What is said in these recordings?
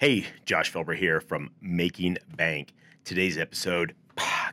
Hey, Josh Felber here from Making Bank. Today's episode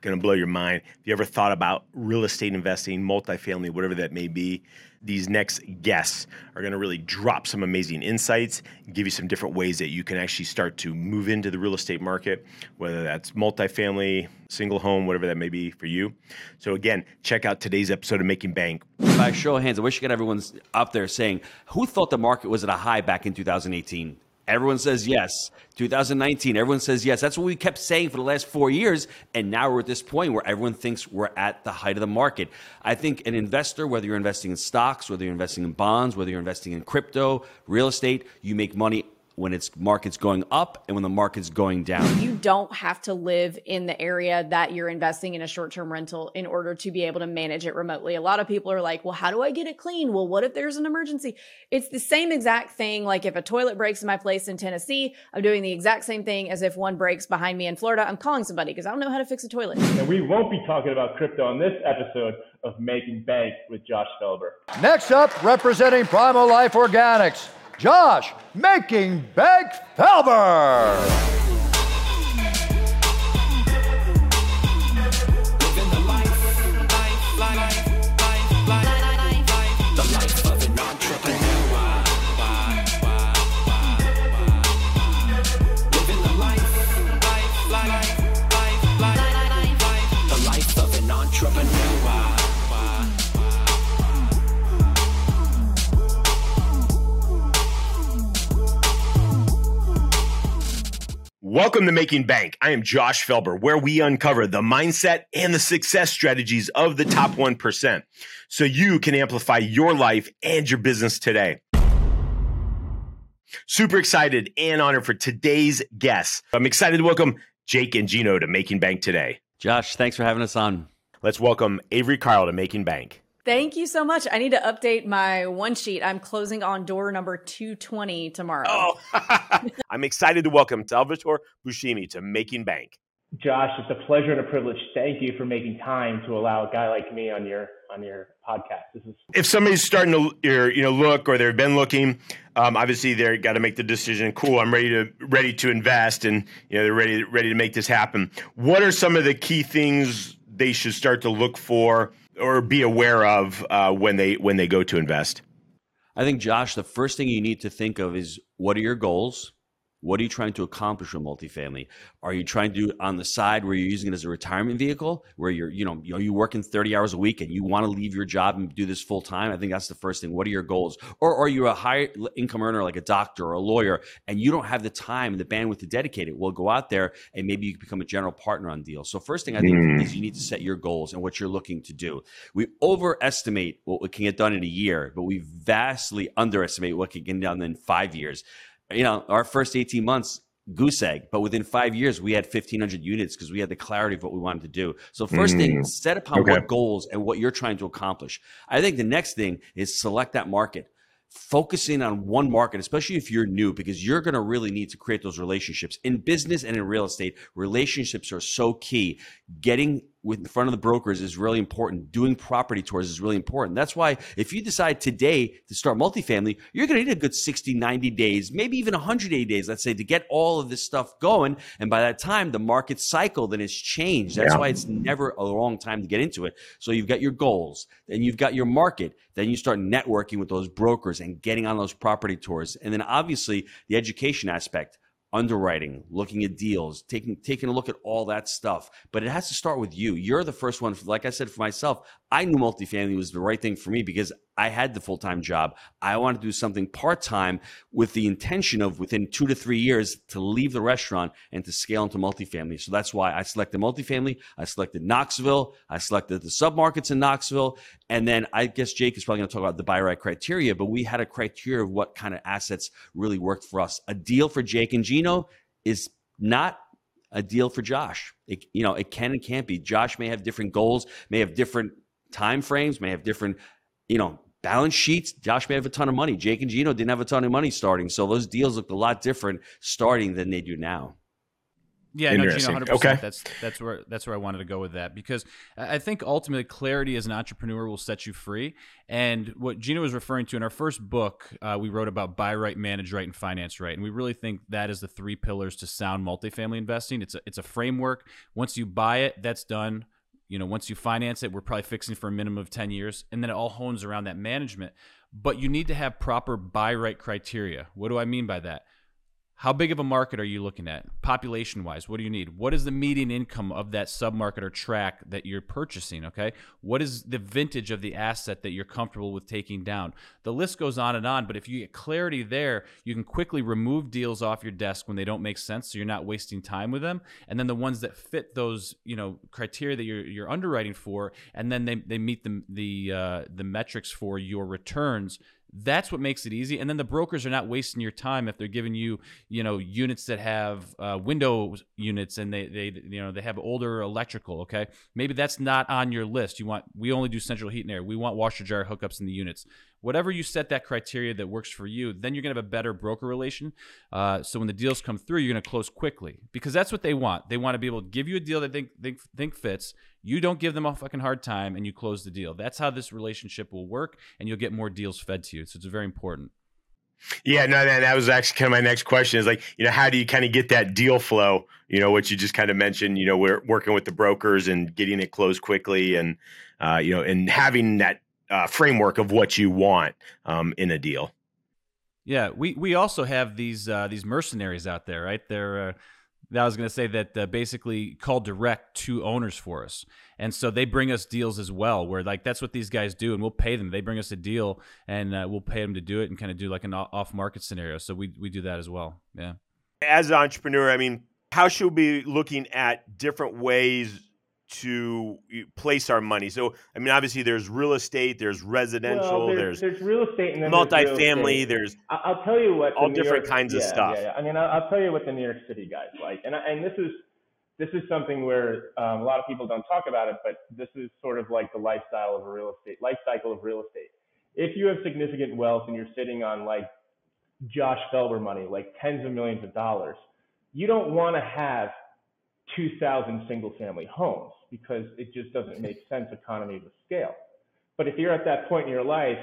going to blow your mind. If you ever thought about real estate investing, multifamily, whatever that may be, these next guests are going to really drop some amazing insights, give you some different ways that you can actually start to move into the real estate market, whether that's multifamily, single home, whatever that may be for you. So again, check out today's episode of Making Bank. By show of hands, I wish you get everyone's up there saying, who thought the market was at a high back in 2018? Everyone says yes. 2019, everyone says yes. That's what we kept saying for the last four years. And now we're at this point where everyone thinks we're at the height of the market. I think an investor, whether you're investing in stocks, whether you're investing in bonds, whether you're investing in crypto, real estate, you make money when it's market's going up and when the market's going down. You don't have to live in the area that you're investing in a short-term rental in order to be able to manage it remotely. A lot of people are like, "Well, how do I get it clean?" Well, what if there's an emergency? It's the same exact thing like if a toilet breaks in my place in Tennessee, I'm doing the exact same thing as if one breaks behind me in Florida. I'm calling somebody because I don't know how to fix a toilet. And we won't be talking about crypto on this episode of Making Bank with Josh Felber. Next up, representing Primal Life Organics Josh Making Bank Felber. Welcome to Making Bank. I am Josh Felber, where we uncover the mindset and the success strategies of the top 1% so you can amplify your life and your business today. Super excited and honored for today's guests. I'm excited to welcome Jake and Gino to Making Bank today. Josh, thanks for having us on. Let's welcome Avery Carl to Making Bank. Thank you so much. I need to update my one sheet. I'm closing on door number 220 tomorrow. Oh, I'm excited to welcome Salvatore Buscemi to Making Bank. Josh, it's a pleasure and a privilege. Thank you for making time to allow a guy like me on your on your podcast. This is if somebody's starting to you know look or they've been looking, um, obviously they're got to make the decision. Cool, I'm ready to ready to invest, and you know they're ready ready to make this happen. What are some of the key things they should start to look for? or be aware of uh, when they when they go to invest? I think, Josh, the first thing you need to think of is what are your goals? What are you trying to accomplish with multifamily? Are you trying to do it on the side where you're using it as a retirement vehicle, where you're, you know, are you working 30 hours a week and you want to leave your job and do this full time? I think that's the first thing. What are your goals? Or are you a high income earner like a doctor or a lawyer and you don't have the time and the bandwidth to dedicate it? Well, go out there and maybe you can become a general partner on deals. So first thing I think mm. is you need to set your goals and what you're looking to do. We overestimate what we can get done in a year, but we vastly underestimate what can get done in five years you know, our first 18 months, goose egg, but within five years, we had 1,500 units because we had the clarity of what we wanted to do. So, first mm. thing, set upon okay. what goals and what you're trying to accomplish. I think the next thing is select that market focusing on one market, especially if you're new, because you're going to really need to create those relationships in business and in real estate. Relationships are so key. Getting with in front of the brokers is really important. Doing property tours is really important. That's why if you decide today to start multifamily, you're going to need a good 60, 90 days, maybe even 180 days, let's say, to get all of this stuff going. And by that time, the market cycle then has changed. That's yeah. why it's never a long time to get into it. So you've got your goals, then you've got your market, then you start networking with those brokers and getting on those property tours. And then obviously the education aspect underwriting, looking at deals, taking taking a look at all that stuff. But it has to start with you. You're the first one. Like I said for myself, I knew multifamily was the right thing for me because I had the full time job. I wanted to do something part time with the intention of within two to three years to leave the restaurant and to scale into multifamily. So that's why I selected multifamily. I selected Knoxville. I selected the submarkets in Knoxville. And then I guess Jake is probably going to talk about the buy right criteria, but we had a criteria of what kind of assets really worked for us. A deal for Jake and Gino is not a deal for Josh. It, you know, it can and can't be. Josh may have different goals, may have different time frames, may have different, you know, balance sheets. Josh may have a ton of money. Jake and Gino didn't have a ton of money starting. So those deals looked a lot different starting than they do now. Yeah, no, Gino, hundred Okay. That's that's where that's where I wanted to go with that because I I think ultimately clarity as an entrepreneur will set you free. And what Gino was referring to in our first book, uh, we wrote about buy right, manage right, and finance right. And we really think that is the three pillars to sound multifamily investing. It's a it's a framework. Once you buy it, that's done. You know, once you finance it, we're probably fixing for a minimum of ten years, and then it all hones around that management. But you need to have proper buy right criteria. What do I mean by that? How big of a market are you looking at? Population wise, what do you need? What is the median income of that submarket or tract that you're purchasing? Okay. What is the vintage of the asset that you're comfortable with taking down? The list goes on and on, but if you get clarity there, you can quickly remove deals off your desk when they don't make sense. So you're not wasting time with them. And then the ones that fit those, you know, criteria that you're, you're underwriting for, and then they, they meet the, the, uh, the metrics for your returns that's what makes it easy and then the brokers are not wasting your time if they're giving you you know units that have uh, window units and they they you know they have older electrical okay? Maybe that's not on your list. You want we only do central heat and air. We want washer dryer hookups in the units whatever you set that criteria that works for you then you're going to have a better broker relation. Uh, so when the deals come through you're going to close quickly because that's what they want. They want to be able to give you a deal that they think, think, think fits. You don't give them a fucking hard time and you close the deal. That's how this relationship will work and you'll get more deals fed to you. So it's very important. Yeah, no, that, was actually kind of my next question is like, you know, how do you kind of get that deal flow? You know, what you just kind of mentioned, you know, we're working with the brokers and getting it closed quickly and, uh, you know, and having that uh, framework of what you want um, in a deal. Yeah, we, we also have these uh, these mercenaries out there, right? They're uh, I was going to say that uh, basically call direct to owners for us, and so they bring us deals as well. Where like that's what these guys do, and we'll pay them. They bring us a deal, and uh, we'll pay them to do it, and kind of do like an off market scenario. So we we do that as well. Yeah. As an entrepreneur, I mean, how should we be looking at different ways to place our money? So, I mean, obviously, there's real estate, there's residential, Well, there's, there's real estate and then there's multifamily, there's I- I'll tell you what. all different York- kinds of stuff. Yeah, yeah. I mean, I'll, I'll tell you what the New York City guys like, and I, and this is this is something where um, a lot of people don't talk about it, but this is sort of like the lifestyle of a real estate life cycle of real estate. If you have significant wealth and you're sitting on like Josh Felber money, like tens of millions of dollars, you don't want to have 2,000 single family homes because it just doesn't make sense economy of scale. But if you're at that point in your life,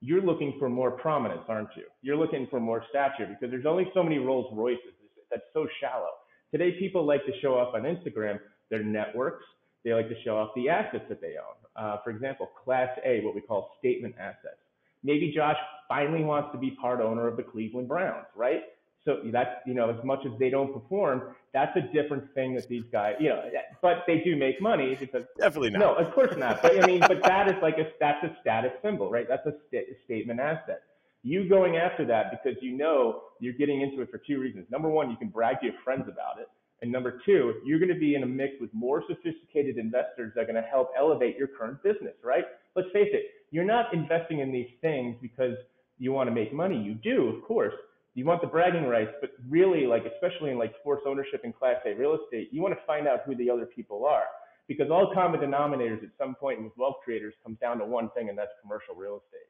you're looking for more prominence, aren't you? You're looking for more stature because there's only so many Rolls Royces. That's so shallow. Today, people like to show off on Instagram their networks. They like to show off the assets that they own. Uh, for example, Class A, what we call statement assets. Maybe Josh finally wants to be part owner of the Cleveland Browns, right? So that's, you know, as much as they don't perform, that's a different thing that these guys, you know, but they do make money because definitely not. no, of course not. But I mean, but that is like a that's a status symbol, right? That's a sta- statement asset. You going after that because you know you're getting into it for two reasons. Number one, you can brag to your friends about it, and number two, you're going to be in a mix with more sophisticated investors that are going to help elevate your current business, right? Let's face it, you're not investing in these things because you want to make money. You do, of course. You want the bragging rights, but really, like especially in like sports ownership and Class A real estate, you want to find out who the other people are because all common denominators at some point with wealth creators comes down to one thing, and that's commercial real estate.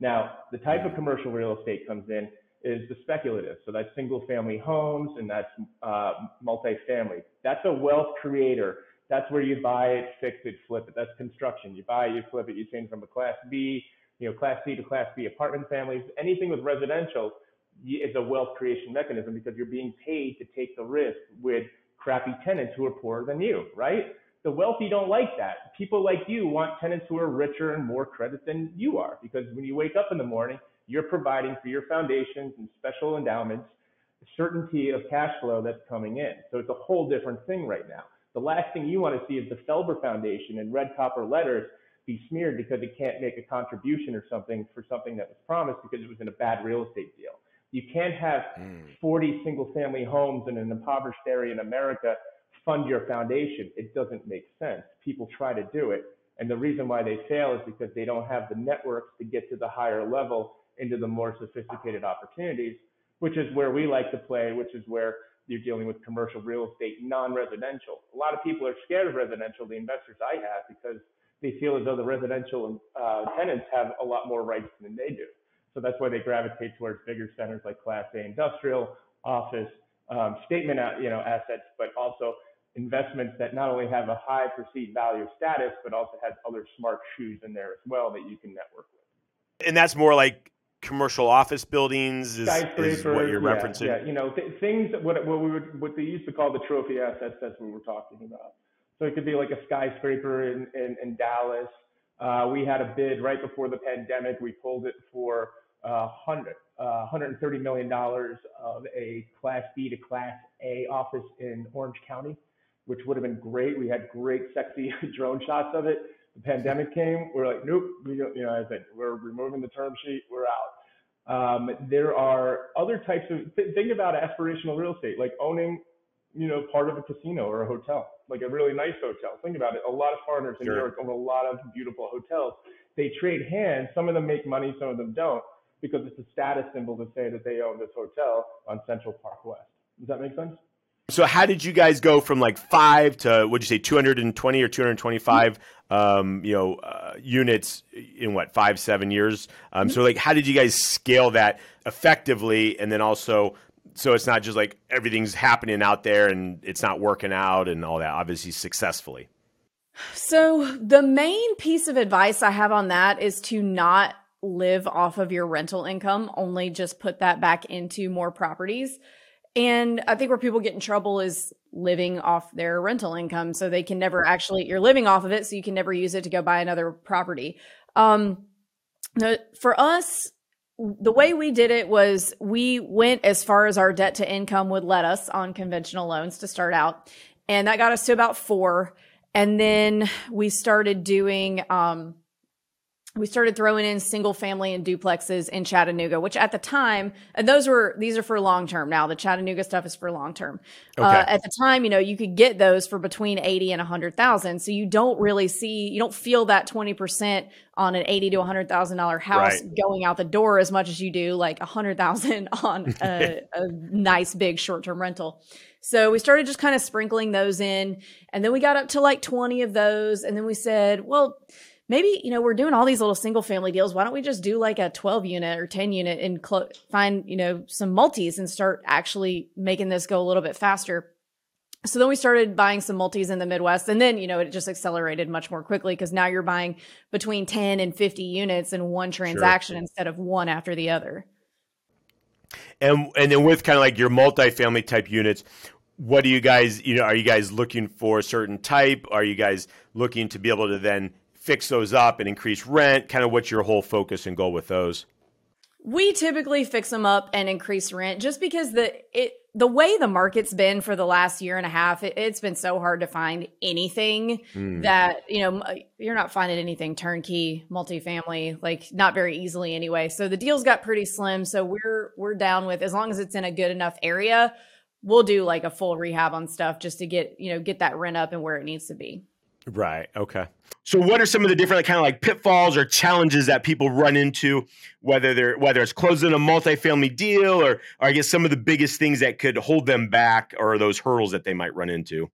Now, the type of commercial real estate comes in is the speculative. So that's single family homes and that's uh, multifamily. That's a wealth creator. That's where you buy it, fix it, flip it. That's construction. You buy it, you flip it, you change from a class B, you know, class C to class B apartment families. Anything with residential is a wealth creation mechanism because you're being paid to take the risk with crappy tenants who are poorer than you, right? The wealthy don't like that. People like you want tenants who are richer and more credit than you are because when you wake up in the morning, you're providing for your foundations and special endowments certainty of cash flow that's coming in. So it's a whole different thing right now. The last thing you want to see is the Felber Foundation in red copper letters be smeared because it can't make a contribution or something for something that was promised because it was in a bad real estate deal. You can't have 40 single family homes in an impoverished area in America fund your foundation. It doesn't make sense. People try to do it. And the reason why they fail is because they don't have the networks to get to the higher level into the more sophisticated opportunities, which is where we like to play, which is where you're dealing with commercial real estate, non-residential. A lot of people are scared of residential, the investors I have, because they feel as though the residential uh, tenants have a lot more rights than they do. So that's why they gravitate towards bigger centers like Class A industrial, office, um, statement, you know, assets, but also investments that not only have a high perceived value status, but also has other smart shoes in there as well that you can network with. And that's more like commercial office buildings is, is what you're yeah, referencing. Yeah, you know, th- things what what we would what they used to call the trophy assets. That's what we're talking about. So it could be like a skyscraper in in, in Dallas. Uh, we had a bid right before the pandemic. We pulled it for uh, 100, uh, 130 million dollars of a Class B to Class A office in Orange County, which would have been great. We had great, sexy drone shots of it the pandemic came, we're like, nope, we don't, you know, I said, we're removing the term sheet, we're out. Um, there are other types of, th- think about aspirational real estate, like owning, you know, part of a casino or a hotel, like a really nice hotel. Think about it. A lot of foreigners in sure. New York own a lot of beautiful hotels. They trade hands. Some of them make money, some of them don't, because it's a status symbol to say that they own this hotel on Central Park West. Does that make sense? So how did you guys go from like five to what'd you say, 220 or 225, um, you know, uh, units in what five, seven years? Um, so like, how did you guys scale that effectively, and then also, so it's not just like everything's happening out there and it's not working out and all that. Obviously, successfully. So the main piece of advice I have on that is to not live off of your rental income. Only just put that back into more properties. And I think where people get in trouble is living off their rental income. So they can never actually, you're living off of it. So you can never use it to go buy another property. Um, for us, the way we did it was we went as far as our debt to income would let us on conventional loans to start out. And that got us to about four. And then we started doing, um, we started throwing in single family and duplexes in Chattanooga, which at the time, and those were these are for long term. Now the Chattanooga stuff is for long term. Uh, okay. Uh, at the time, you know, you could get those for between eighty and a hundred thousand. So you don't really see, you don't feel that twenty percent on an eighty to a hundred thousand dollar house right. going out the door as much as you do like a hundred thousand on a, a nice big short term rental. So we started just kind of sprinkling those in, and then we got up to like twenty of those, and then we said, well maybe you know we're doing all these little single family deals. Why don't we just do like a 12 unit or 10 unit and cl- find you know some multis and start actually making this go a little bit faster? So then we started buying some multis in the midwest and then you know it just accelerated much more quickly because now you're buying between 10 and 50 units in one transaction sure. instead of one after the other. And and then with kind of like your multifamily type units what do you guys you know are you guys looking for a certain type? Are you guys looking to be able to then fix those up and increase rent? Kind of what's your whole focus and goal with those? We typically fix them up and increase rent just because the it the way the market's been for the last year and a half, it, has been so hard to find anything mm. that you know you're not finding anything turnkey, multifamily, like not very easily anyway. So the deals got pretty slim. So we're we're down with as long as it's in a good enough area, we'll do like a full rehab on stuff just to get you know get that rent up and where it needs to be. Right. Okay. So, what are some of the different kind of like pitfalls or challenges that people run into, whether they're whether it's closing a multifamily deal, or, or I guess some of the biggest things that could hold them back, or those hurdles that they might run into?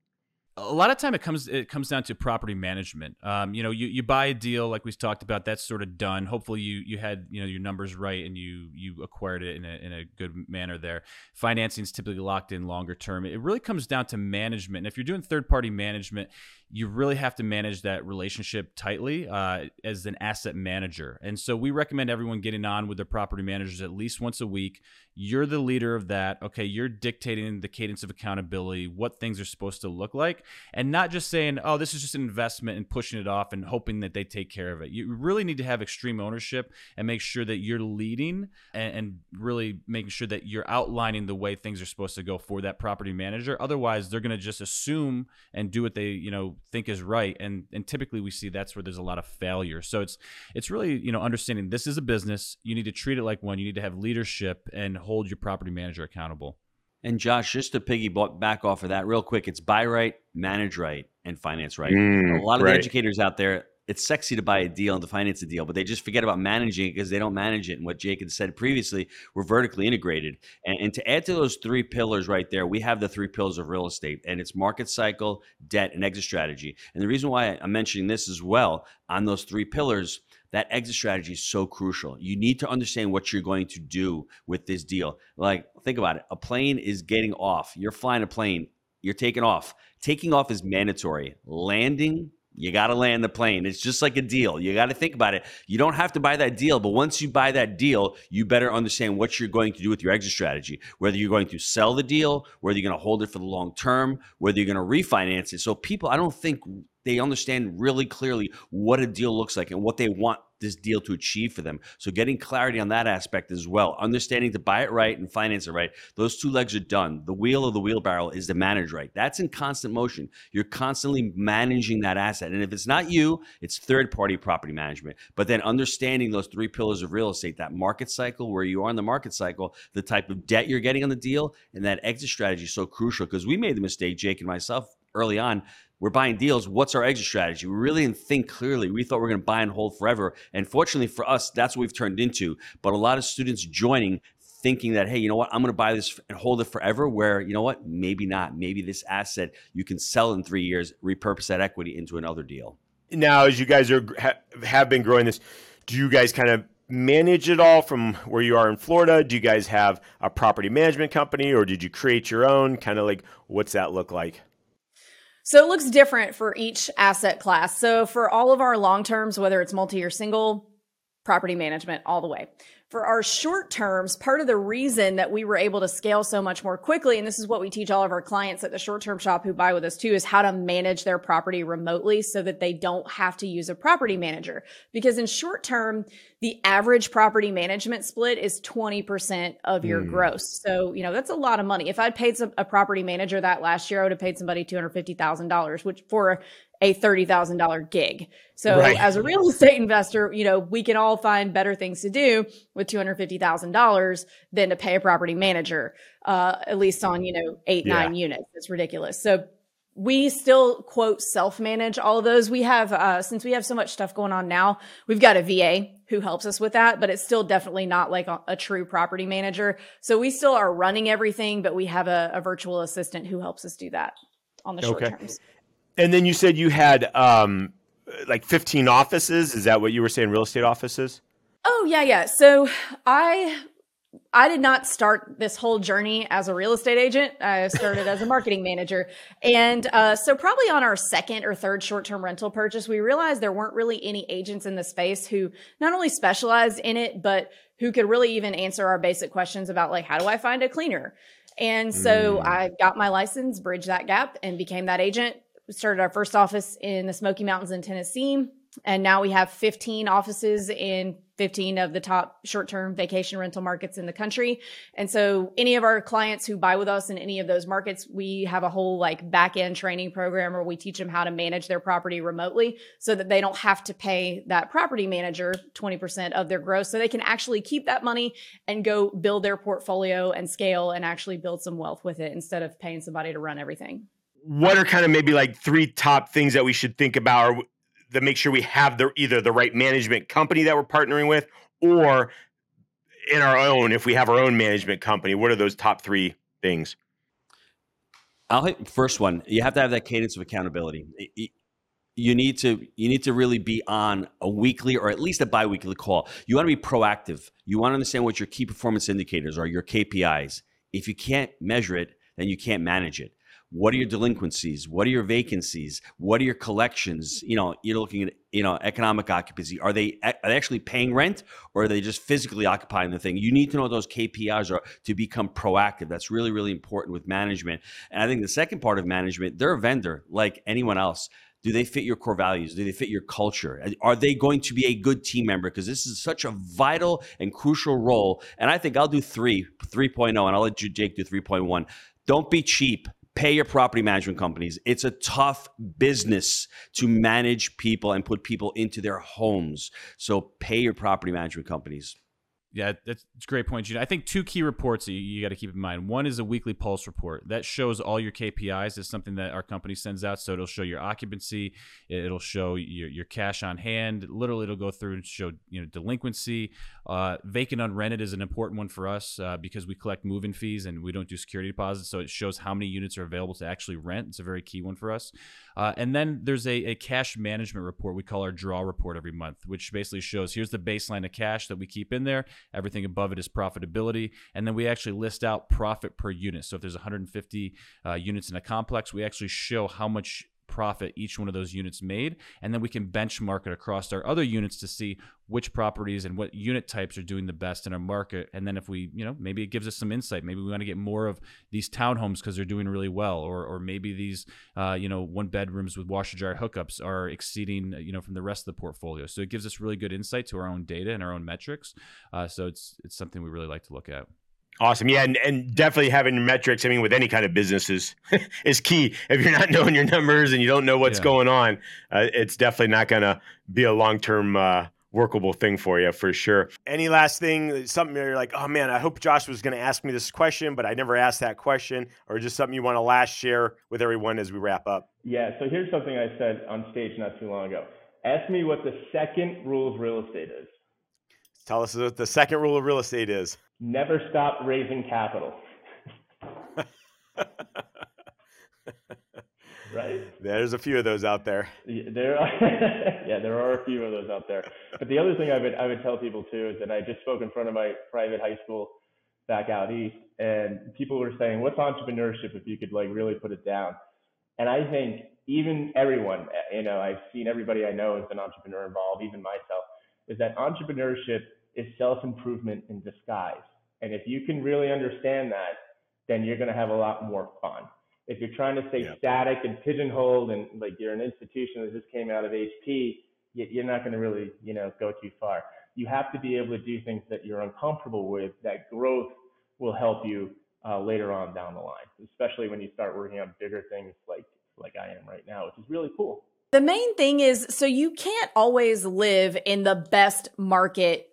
A lot of time it comes it comes down to property management. Um, you know, you, you buy a deal like we talked about, that's sort of done. Hopefully, you you had you know your numbers right and you you acquired it in a in a good manner. There, financing is typically locked in longer term. It really comes down to management. And if you're doing third party management, you really have to manage that relationship tightly uh, as an asset manager. And so we recommend everyone getting on with their property managers at least once a week. You're the leader of that. Okay, you're dictating the cadence of accountability, what things are supposed to look like, and not just saying, "Oh, this is just an investment" and pushing it off and hoping that they take care of it. You really need to have extreme ownership and make sure that you're leading and, and really making sure that you're outlining the way things are supposed to go for that property manager. Otherwise, they're going to just assume and do what they, you know, think is right, and and typically we see that's where there's a lot of failure. So it's it's really you know understanding this is a business. You need to treat it like one. You need to have leadership and hold your property manager accountable. And Josh, just to piggyback back off of that real quick, it's buy right, manage right, and finance right. Mm, a lot of right. the educators out there, it's sexy to buy a deal and to finance a deal, but they just forget about managing it because they don't manage it. And what Jake had said previously, we're vertically integrated. And, and, to add to those three pillars right there, we have the three pillars of real estate, and it's market cycle, debt, and exit strategy. And the reason why I'm mentioning this as well on those three pillars, that exit strategy is so crucial. You need to understand what you're going to do with this deal. Like, think about it. A plane is getting off. You're flying a plane. You're taking off. Taking off is mandatory. Landing you got to land the plane. It's just like a deal. You got to think about it. You don't have to buy that deal, but once you buy that deal, you better understand what you're going to do with your exit strategy. Whether you're going to sell the deal, whether you're going to hold it for the long term, whether you're going to refinance it. So people, I don't think they understand really clearly what a deal looks like and what they want this deal to achieve for them. So getting clarity on that aspect as well, understanding to buy it right and finance it right. Those two legs are done. The wheel of the wheelbarrow is to manage right. That's in constant motion. You're constantly managing that asset. And if it's not you, it's third party property management. But then understanding those three pillars of real estate, that market cycle, where you are in the market cycle, the type of debt you're getting on the deal, and that exit strategy is so crucial because we made the mistake, Jake and myself, early on we're buying deals. What's our exit strategy? We really didn't think clearly. We thought we are going to buy and hold forever. And fortunately for us, that's what we've turned into. But a lot of students joining thinking that, hey, you know what, I'm going to buy this and hold it forever, where, you know what, maybe not. Maybe this asset you can sell in three years, repurpose that equity into another deal. Now, as you guys are have been growing this, do you guys kind of manage it all from where you are in Florida? Do you guys have a property management company or did you create your own? Kind of like what's that look like? So it looks different for each asset class. So for all of our long terms, whether it's multi or single, property management all the way for our short terms, part of the reason that we were able to scale so much more quickly, and this is what we teach all of our clients at the short term shop who buy with us too, is how to manage their property remotely so that they don't have to use a property manager. Because in short term, the average property management split is 20% of your mm. gross. So, you know, that's a lot of money. If I'd paid some, a property manager that last year, I would have paid somebody $250,000, which for a $30,000 gig. So right. as a real estate investor, you know, we can all find better things to do with $250,000 than to pay a property manager, uh, at least on, you know, eight, yeah. nine units. It's ridiculous. So we still quote self manage all of those. We have, uh, since we have so much stuff going on now, we've got a VA who helps us with that, but it's still definitely not like a, a true property manager. So we still are running everything, but we have a, a virtual assistant who helps us do that on the short okay. terms. And then you said you had um, like 15 offices. Is that what you were saying? Real estate offices? Oh yeah, yeah. So I I did not start this whole journey as a real estate agent. I started as a marketing manager. And uh, so, probably on our second or third short term rental purchase, we realized there weren't really any agents in the space who not only specialized in it, but who could really even answer our basic questions about, like, how do I find a cleaner? And so mm. I got my license, bridged that gap, and became that agent we started our first office in the Smoky Mountains in Tennessee. And now we have 15 offices in 15 of the top short term vacation rental markets in the country. And so, any of our clients who buy with us in any of those markets, we have a whole like back end training program where we teach them how to manage their property remotely so that they don't have to pay that property manager 20% of their gross. So they can actually keep that money and go build their portfolio and scale and actually build some wealth with it instead of paying somebody to run everything what are kind of maybe like three top things that we should think about or that make sure we have the either the right management company that we're partnering with or in our own if we have our own management company what are those top three things? I'll hit first one. You have to have that cadence of accountability. You need to you need to really be on a weekly or at least a biweekly call. You want to be proactive. You want to understand what your key performance indicators are your kpis if you can't measure it then you can't manage it what are your delinquencies what are your vacancies what are your collections you know you're looking at you know economic occupancy are they are they actually paying rent or are they just physically occupying the thing you need to know those kpis are to become proactive that's really really important with management and i think the second part of management they're a vendor like anyone else do they fit your core values? Do they fit your culture? Are they going to be a good team member? Because this is such a vital and crucial role. And I think I'll do three, 3.0, and I'll let you, Jake, do 3.1. Don't be cheap pay your property management companies. It's a tough business to manage people and put people into their homes. So pay your property management companies. Yeah, that's a great point, Gino. I think two key reports that you, you got to keep in mind. One is a weekly pulse report that shows all your KPIs. It's something that our company sends out, so it'll show your occupancy, it'll show your, your cash on hand. Literally, it'll go through and show you know delinquency. Uh, vacant unrented is an important one for us uh, because we collect move-in fees and we don't do security deposits, so it shows how many units are available to actually rent. It's a very key one for us. Uh, and then there's a, a cash management report we call our draw report every month, which basically shows here's the baseline of cash that we keep in there. Everything above it is profitability. And then we actually list out profit per unit. So if there's 150 uh, units in a complex, we actually show how much profit each one of those units made. And then we can benchmark it across our other units to see which properties and what unit types are doing the best in our market. And then if we, you know, maybe it gives us some insight. Maybe we want to get more of these townhomes because they're doing really well, or or maybe these, uh, you know, one bedrooms with washer dryer hookups are exceeding, you know, from the rest of the portfolio. So it gives us really good insight to our own data and our own metrics. Uh, so it's it's something we really like to look at. Awesome. Yeah, and, and definitely having metrics, I mean, with any kind of businesses is, is key. If you're not knowing your numbers and you don't know what's yeah. going on, uh, it's definitely not going to be a long term uh, workable thing for you for sure. Any last thing, something you're like, oh man, I hope Josh was going to ask me this question, but I never asked that question, or just something you want to last share with everyone as we wrap up? Yeah, so here's something I said on stage not too long ago. Ask me what the second rule of real estate is. Tell us what the second rule of real estate is never stop raising capital. right? There's a few of those out there. There are, yeah, there are a few of those out there. But the other thing I would I would tell people too is that I just spoke in front of my private high school back out east, and people were saying, "What's entrepreneurship?" If you could like really put it down, and I think even everyone, you know, I've seen everybody I know has been entrepreneur involved, even myself, is that entrepreneurship is self improvement in disguise. And if you can really understand that, then you're going to have a lot more fun. If you're trying to stay yeah. static and pigeonholed and like you're an institution that just came out of HP, you're not going to really, you know, go too far. You have to be able to do things that you're uncomfortable with. That growth will help you uh, later on down the line, especially when you start working on bigger things like like I am right now, which is really cool. The main thing is so you can't always live in the best market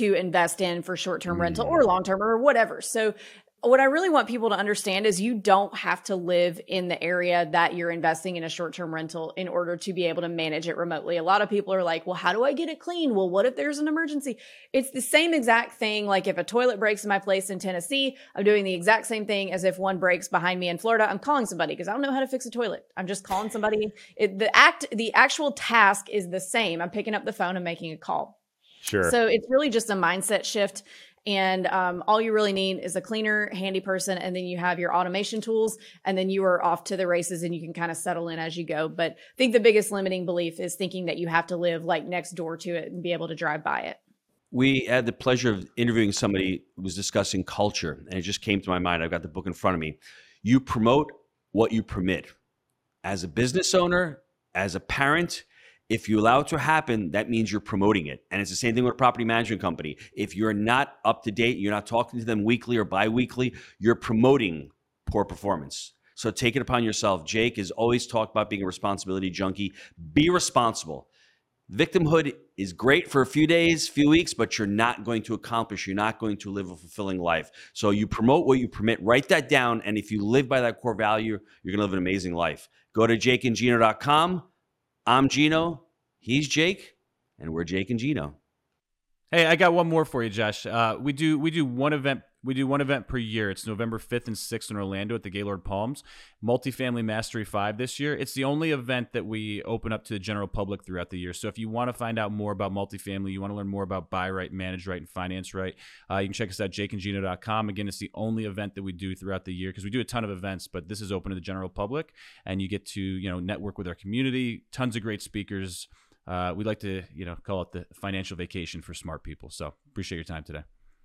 to invest in for short term rental or mm. long term or whatever. So, what I really want people to understand is you don't have to live in the area that you're investing in a short term rental in order to be able to manage it remotely. A lot of people are like, well, how do I get it clean? Well, what if there's an emergency? It's the same exact thing. Like if a toilet breaks in my place in Tennessee, I'm doing the exact same thing as if one breaks behind me in Florida. I'm calling somebody because I don't know how to fix a toilet. I'm just calling somebody. It, the act, the actual task is the same. I'm picking up the phone and making a call. Sure. So it's really just a mindset shift. And um, all you really need is a cleaner, handy person, and then you have your automation tools, and then you are off to the races and you can kind of settle in as you go. But I think the biggest limiting belief is thinking that you have to live like next door to it and be able to drive by it. We had the pleasure of interviewing somebody who was discussing culture, and it just came to my mind. I've got the book in front of me. You promote what you permit. As a business owner, as a parent, if you allow it to happen, that means you're promoting it. And it's the same thing with a property management company. If you're not up to date, you're not talking to them weekly or bi-weekly, you're promoting poor performance. So take it upon yourself. Jake has always talked about being a responsibility junkie. Be responsible. Victimhood is great for a few days, few weeks, but you're not going to accomplish, you're not going to live a fulfilling life. So you promote what you permit, write that down. And if you live by that core value, you're going to live an amazing life. Go to jakeandgino.com I'm Gino. He's Jake, and we're Jake and Gino. Hey, I got one more for you, Josh. Uh, we do we do one event we do one event per year. It's November 5th and 6th in Orlando at the Gaylord Palms. Multifamily Mastery 5 this year. It's the only event that we open up to the general public throughout the year. So if you want to find out more about multifamily, you want to learn more about buy right, manage right, and finance right, uh, you can check us out jakeandgino.com. Again, it's the only event that we do throughout the year because we do a ton of events, but this is open to the general public and you get to, you know, network with our community, tons of great speakers. Uh, we like to, you know, call it the financial vacation for smart people. So appreciate your time today.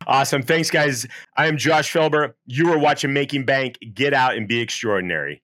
Awesome. Thanks, guys. I am Josh Felber. You are watching Making Bank. Get out and be extraordinary.